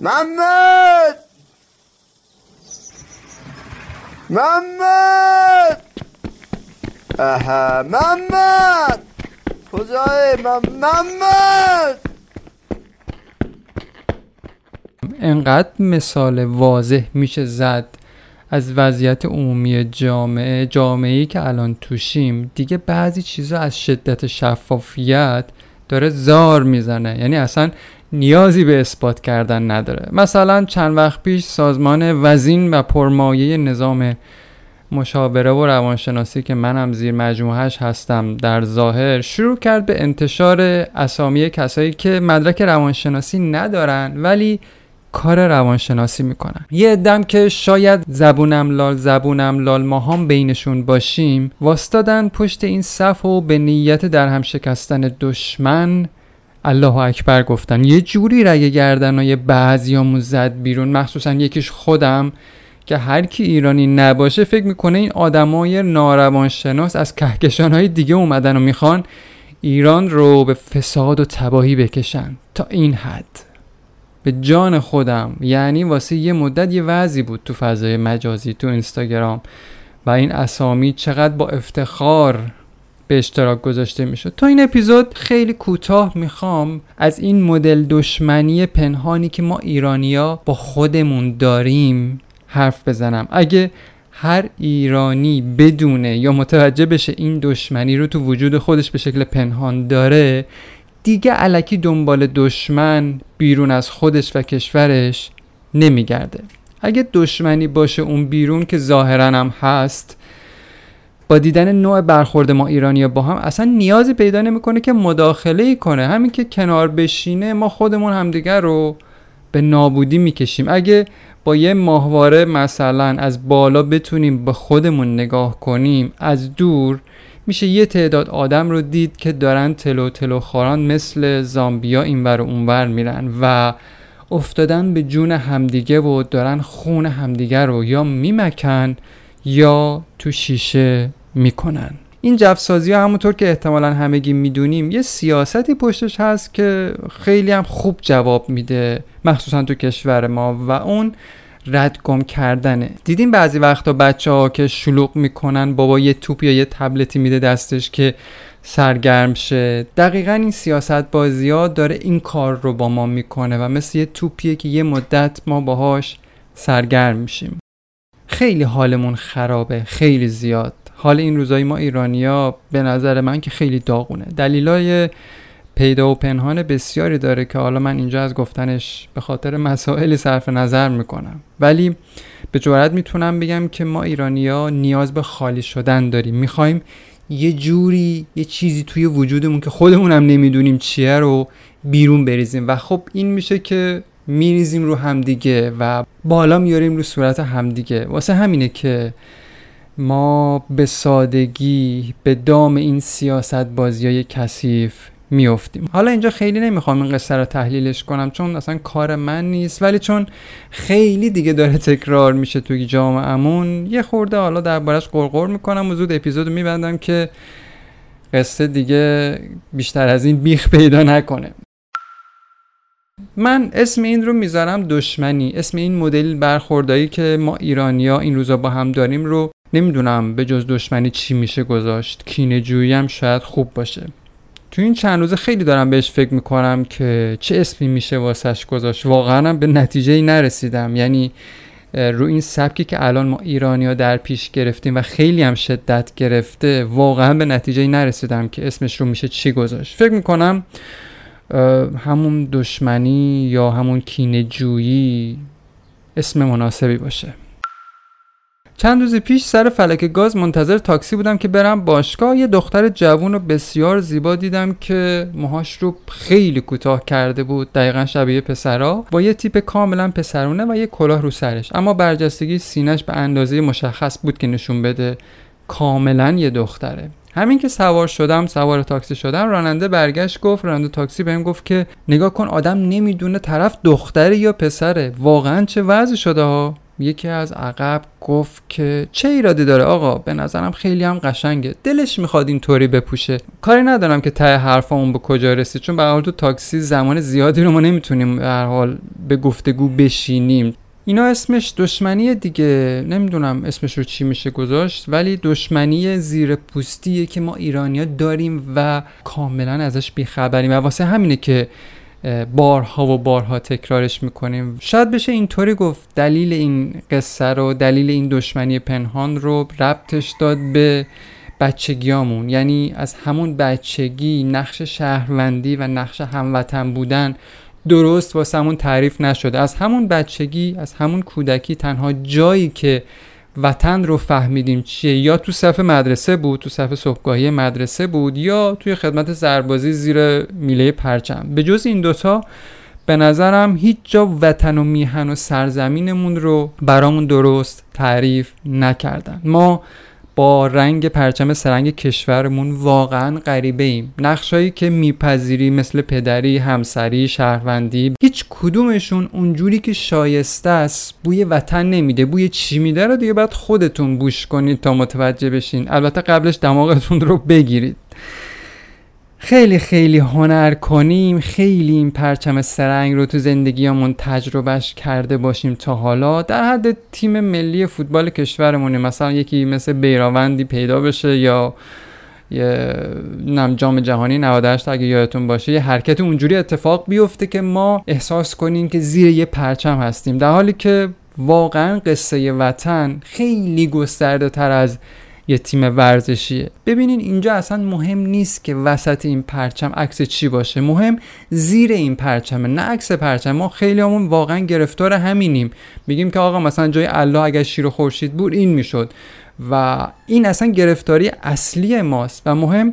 محمد! محمد! اها محمد! کجای محمد! انقدر مثال واضح میشه زد از وضعیت عمومی جامعه جامعه که الان توشیم. دیگه بعضی چیزا از شدت شفافیت داره زار می‌زنه. یعنی اصلا نیازی به اثبات کردن نداره. مثلا چند وقت پیش سازمان وزین و پرمایه نظام مشاوره و روانشناسی که منم زیر مجموعهش هستم در ظاهر شروع کرد به انتشار اسامی کسایی که مدرک روانشناسی ندارن ولی کار روانشناسی می‌کنن. یه ادم که شاید زبونم لال زبونم لال ما هم بینشون باشیم واستادن پشت این صف و به نیت در هم شکستن دشمن الله اکبر گفتن. یه جوری رگ گردنای بعضیامون زد بیرون. مخصوصا یکیش خودم که هر کی ایرانی نباشه فکر می‌کنه این آدمای ناروانشناس از کهکشانهای دیگه اومدن و می‌خوان ایران رو به فساد و تباهی بکشن. تا این حد. به جان خودم یعنی واسه یه مدت یه وضعی بود تو فضای مجازی تو اینستاگرام. و این اسامی چقدر با افتخار به اشتراک گذاشته می‌شد. تا این اپیزود خیلی کوتاه می‌خوام از این مدل دشمنی پنهانی که ما ایرانیا با خودمون داریم حرف بزنم. اگه هر ایرانی بدونه یا متوجه بشه این دشمنی رو تو وجود خودش به شکل پنهان داره دیگه علکی دنبال دشمن بیرون از خودش و کشورش نمیگرده. اگه دشمنی باشه اون بیرون که ظاهرا هم هست با دیدن نوع برخورد ما ایرانی با هم اصلا نیازی پیدا نمی‌کنه که مداخله کنه. همین که کنار بشینه ما خودمون همدیگر رو به نابودی می‌کشیم. اگه با یه ماهواره مثلا از بالا بتونیم به خودمون نگاه کنیم از دور میشه یه تعداد آدم رو دید که دارن تلو تلو خوران مثل زامبیا اینور و اونور میرن و افتادن به جون همدیگه و دارن خون همدیگه رو یا میمکن یا تو شیشه می‌کنن. این جفسازی ها همونطور که احتمالا همگی می‌دونیم یه سیاستی پشتش هست که خیلی هم خوب جواب میده مخصوصا تو کشور ما و اون رد گم کردنه. دیدیم بعضی وقتا بچه ها که شلوغ می‌کنن بابا یه توپ یا یه تبلتی میده دستش که سرگرم شه. دقیقا این سیاست بازی ها داره این کار رو با ما می‌کنه و مثل یه توپیه که یه مدت ما باهاش سرگرم میشیم. خیلی حالمون خرابه خیلی زیاد. حال این روزای ما ایرانیا به نظر من که خیلی داغونه. دلیلای پیدا و پنهان بسیاری داره که حالا من اینجا از گفتنش به خاطر مسائلی صرف نظر می‌کنم. ولی به جورت می‌تونم بگم که ما ایرانیا نیاز به خالی شدن داریم. می‌خوایم یه جوری یه چیزی توی وجودمون که خودمونم نمی‌دونیم چیه رو بیرون بریزیم. و خب این میشه که میریزیم رو همدیگه و بالا میاریم رو صورت همدیگه. واسه همینه که ما به سادگی به دام این سیاست بازی های کثیف میفتیم حالا اینجا خیلی نمی‌خوام این قصه رو تحلیلش کنم چون اصلا کار من نیست ولی چون خیلی دیگه داره تکرار میشه توی جامعهمون یه خورده حالا دربارش قرقر می‌کنم و زود اپیزود میبندم که قصه دیگه بیشتر از این بیخ پیدا نکنه. من اسم این رو می‌ذارم دشمنی. اسم این مدل برخوردایی که ما ایرانیا این روزا با هم داریم رو نمی‌دونم به جز دشمنی چی میشه گذاشت. کینه جویی هم شاید خوب باشه. تو این چند روزه خیلی دارم بهش فکر می‌کنم که چه اسمی میشه واسش گذاشت. واقعا به نتیجه ای نرسیدم. یعنی رو این سبکی که الان ما ایرانی ها در پیش گرفتیم و خیلی هم شدت گرفته واقعا به نتیجه ای نرسیدم که اسمش رو میشه چی گذاشت. فکر می‌کنم همون دشمنی یا همون کینه جویی اسم مناسبی باشه. چند روز پیش سر فلک گاز منتظر تاکسی بودم که برم باشگاه. یه دختر جوون و بسیار زیبا دیدم که موهاش رو خیلی کوتاه کرده بود دقیقا شبیه پسرا. با یه تیپ کاملا پسرونه و یه کلاه رو سرش. اما برجستگی سینش به اندازه مشخص بود که نشون بده کاملا یه دختره. همین که سوار شدم سوار تاکسی شدم راننده برگشت گفت راننده تاکسی بهم گفت که نگاه کن آدم نمی‌دونه طرف دختره یا پسره. واقعا چه وضع شده ها؟ یکی از عقب گفت که چه ایرادی داره؟ آقا به نظرم خیلی هم قشنگه. دلش می‌خواد اینطوری بپوشه. کاری ندارم که ته حرفمون به کجا رسید چون به حال تو تاکسی زمان زیادی رو ما نمی‌تونیم به حال به گفتگو بشینیم. اینا اسمش دشمنی دیگه. نمی‌دونم اسمش رو چی میشه گذاشت ولی دشمنی زیر پوستیه که ما ایرانیا داریم و کاملا ازش بیخبریم. و واسه همینه که بارها و بارها تکرارش می‌کنیم. شاید بشه اینطوری گفت دلیل این قصه رو دلیل این دشمنی پنهان رو ربطش داد به بچگیامون یعنی از همون بچگی نقش شهروندی و نقش هموطن بودن درست واسمون تعریف نشده. از همون بچگی از همون کودکی تنها جایی که وطن رو فهمیدیم چیه یا تو صف مدرسه بود تو صف صبحگاهی مدرسه بود یا توی خدمت سربازی زیر میله پرچم. به جز این دوتا به نظرم هیچ جا وطن و میهن و سرزمینمون رو برامون درست تعریف نکردن. ما با رنگ پرچم سرنگ کشورمون واقعا غریبه ایم نقشایی که میپذیری مثل پدری، همسری، شهروندی هیچ کدومشون اونجوری که شایسته است بوی وطن نمیده. بوی چی میده رو دیگه باید خودتون بوش کنید تا متوجه بشین. البته قبلش دماغتون رو بگیرید. خیلی خیلی هنر کنیم خیلی این پرچم سرنگ رو تو زندگیمون تجربهش کرده باشیم تا حالا. در حد تیم ملی فوتبال کشورمونه مثلا یکی مثل بیراوندی پیدا بشه یا یه نم جام جهانی 98 اگه یادتون باشه یه حرکت اونجوری اتفاق بیفته که ما احساس کنیم که زیر یه پرچم هستیم. در حالی که واقعا قصه وطن خیلی گسترده تر از یه تیم ورزشیه ببینین اینجا اصلا مهم نیست که وسط این پرچم عکس چی باشه. مهم زیر این پرچمه نه عکس پرچم. ما خیلی همون واقعا گرفتار همینیم. بگیم که آقا مثلا جای الله اگر شیر و خورشید بود این می‌شد. و این اصلا گرفتاری اصلی ماست. و مهم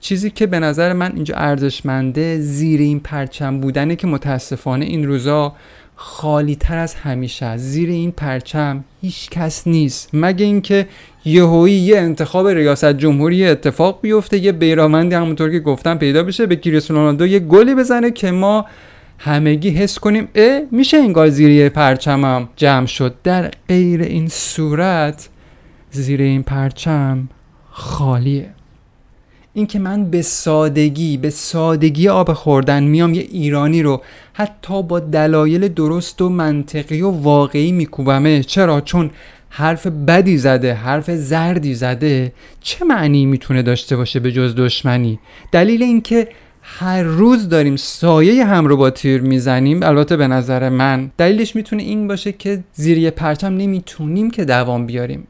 چیزی که به نظر من اینجا ارزشمنده زیر این پرچم بودنه که متاسفانه این روزا خالی تر از همیشه. زیر این پرچم هیچ کس نیست. مگه اینکه یهویی یه انتخاب ریاست جمهوری اتفاق بیفته یه بیرامندی همونطور که گفتم پیدا بشه به کریس رونالدو یه گلی بزنه که ما همگی حس کنیم اه میشه انگار زیر پرچمم جمع شد. در غیر این صورت زیر این پرچم خالیه. اینکه من به سادگی به سادگی آب خوردن میام یه ایرانی رو حتی با دلایل درست و منطقی و واقعی میکوبمه. چرا؟ چون حرف بدی زده حرف زردی زده چه معنی می‌تونه داشته باشه به جز دشمنی؟ دلیل اینکه هر روز داریم سایه هم رو با تیر می‌زنیم البته به نظر من. دلیلش می‌تونه این باشه که زیر پرچم نمی‌تونیم که دوام بیاریم.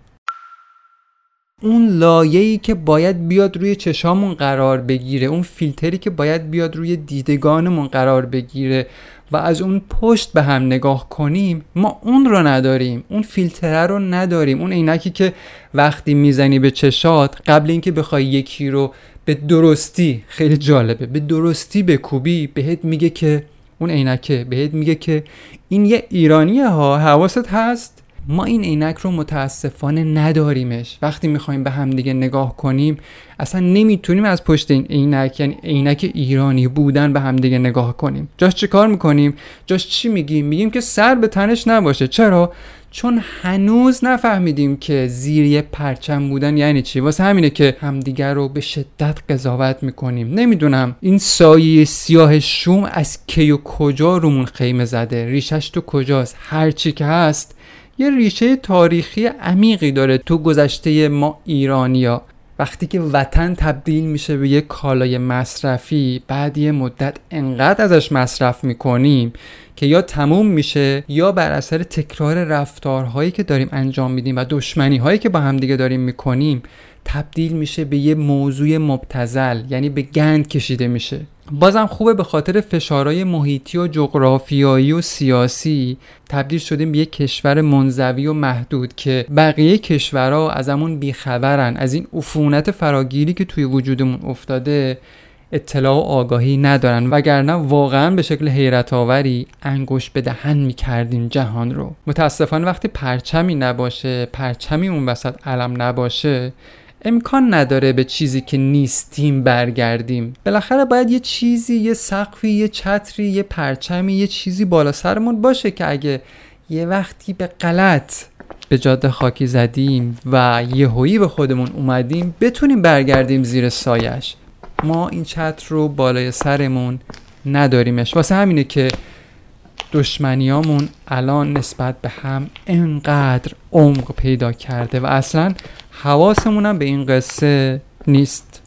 اون لایه‌ای که باید بیاد روی چشامون قرار بگیره اون فیلتری که باید بیاد روی دیدگانمون قرار بگیره و از اون پشت به هم نگاه کنیم ما اون رو نداریم اون فیلتره رو نداریم. اون عینکی که وقتی می‌زنی به چشات قبل اینکه بخوای یکی رو به درستی خیلی جالبه به درستی بکوبی بهت میگه که اون عینکه بهت میگه که این یه ایرانیه ها حواست هست؟ ما این عینک رو متاسفانه نداریمش. وقتی می‌خوایم به همدیگه نگاه کنیم اصلا نمی‌تونیم از پشت این عینک یعنی عینک ایرانی بودن به همدیگه نگاه کنیم. جاش چه کار می‌کنیم؟ جاش چی میگیم؟ میگیم که سر به تنش نباشه. چرا؟ چون هنوز نفهمیدیم که زیر یه پرچم بودن یعنی چی. واسه همینه که همدیگر رو به شدت قضاوت می‌کنیم. نمی‌دونم این سایه سیاه شوم از کی و کجا رومون خیمه زده؟ ریشش تو کجاست؟ هرچی که هست یه ریشه تاریخی عمیقی داره تو گذشته ما ایرانیا. وقتی که وطن تبدیل میشه به یه کالای مصرفی بعد یه مدت انقدر ازش مصرف می‌کنیم که یا تموم میشه یا بر اثر تکرار رفتارهایی که داریم انجام میدیم و دشمنی هایی که با همدیگه داریم می‌کنیم تبدیل میشه به یه موضوع مبتزل یعنی به گند کشیده میشه. بازم خوبه به خاطر فشارهای محیطی و جغرافیایی و سیاسی. تبدیل شدیم به یک کشور منزوی و محدود که بقیه کشورها ازمون بیخبرن. از این عفونت فراگیری که توی وجودمون افتاده اطلاع و آگاهی ندارن. وگرنه واقعا به شکل حیرت آوری انگوش به دهن می‌کردیم جهان رو. متاسفانه وقتی پرچمی نباشه پرچمی اون وسط علم نباشه امکان نداره به چیزی که نیستیم برگردیم. بالاخره باید یه چیزی یه سقفی یه چتری یه پرچمی یه چیزی بالا سرمون باشه که اگه یه وقتی به غلط به جاده خاکی زدیم و یه هویی به خودمون اومدیم بتونیم برگردیم زیر سایش. ما این چتر رو بالای سرمون نداریمش. واسه همینه که دشمنیامون الان نسبت به هم انقدر عمق پیدا کرده و اصلا حواسمون هم به این قصه نیست.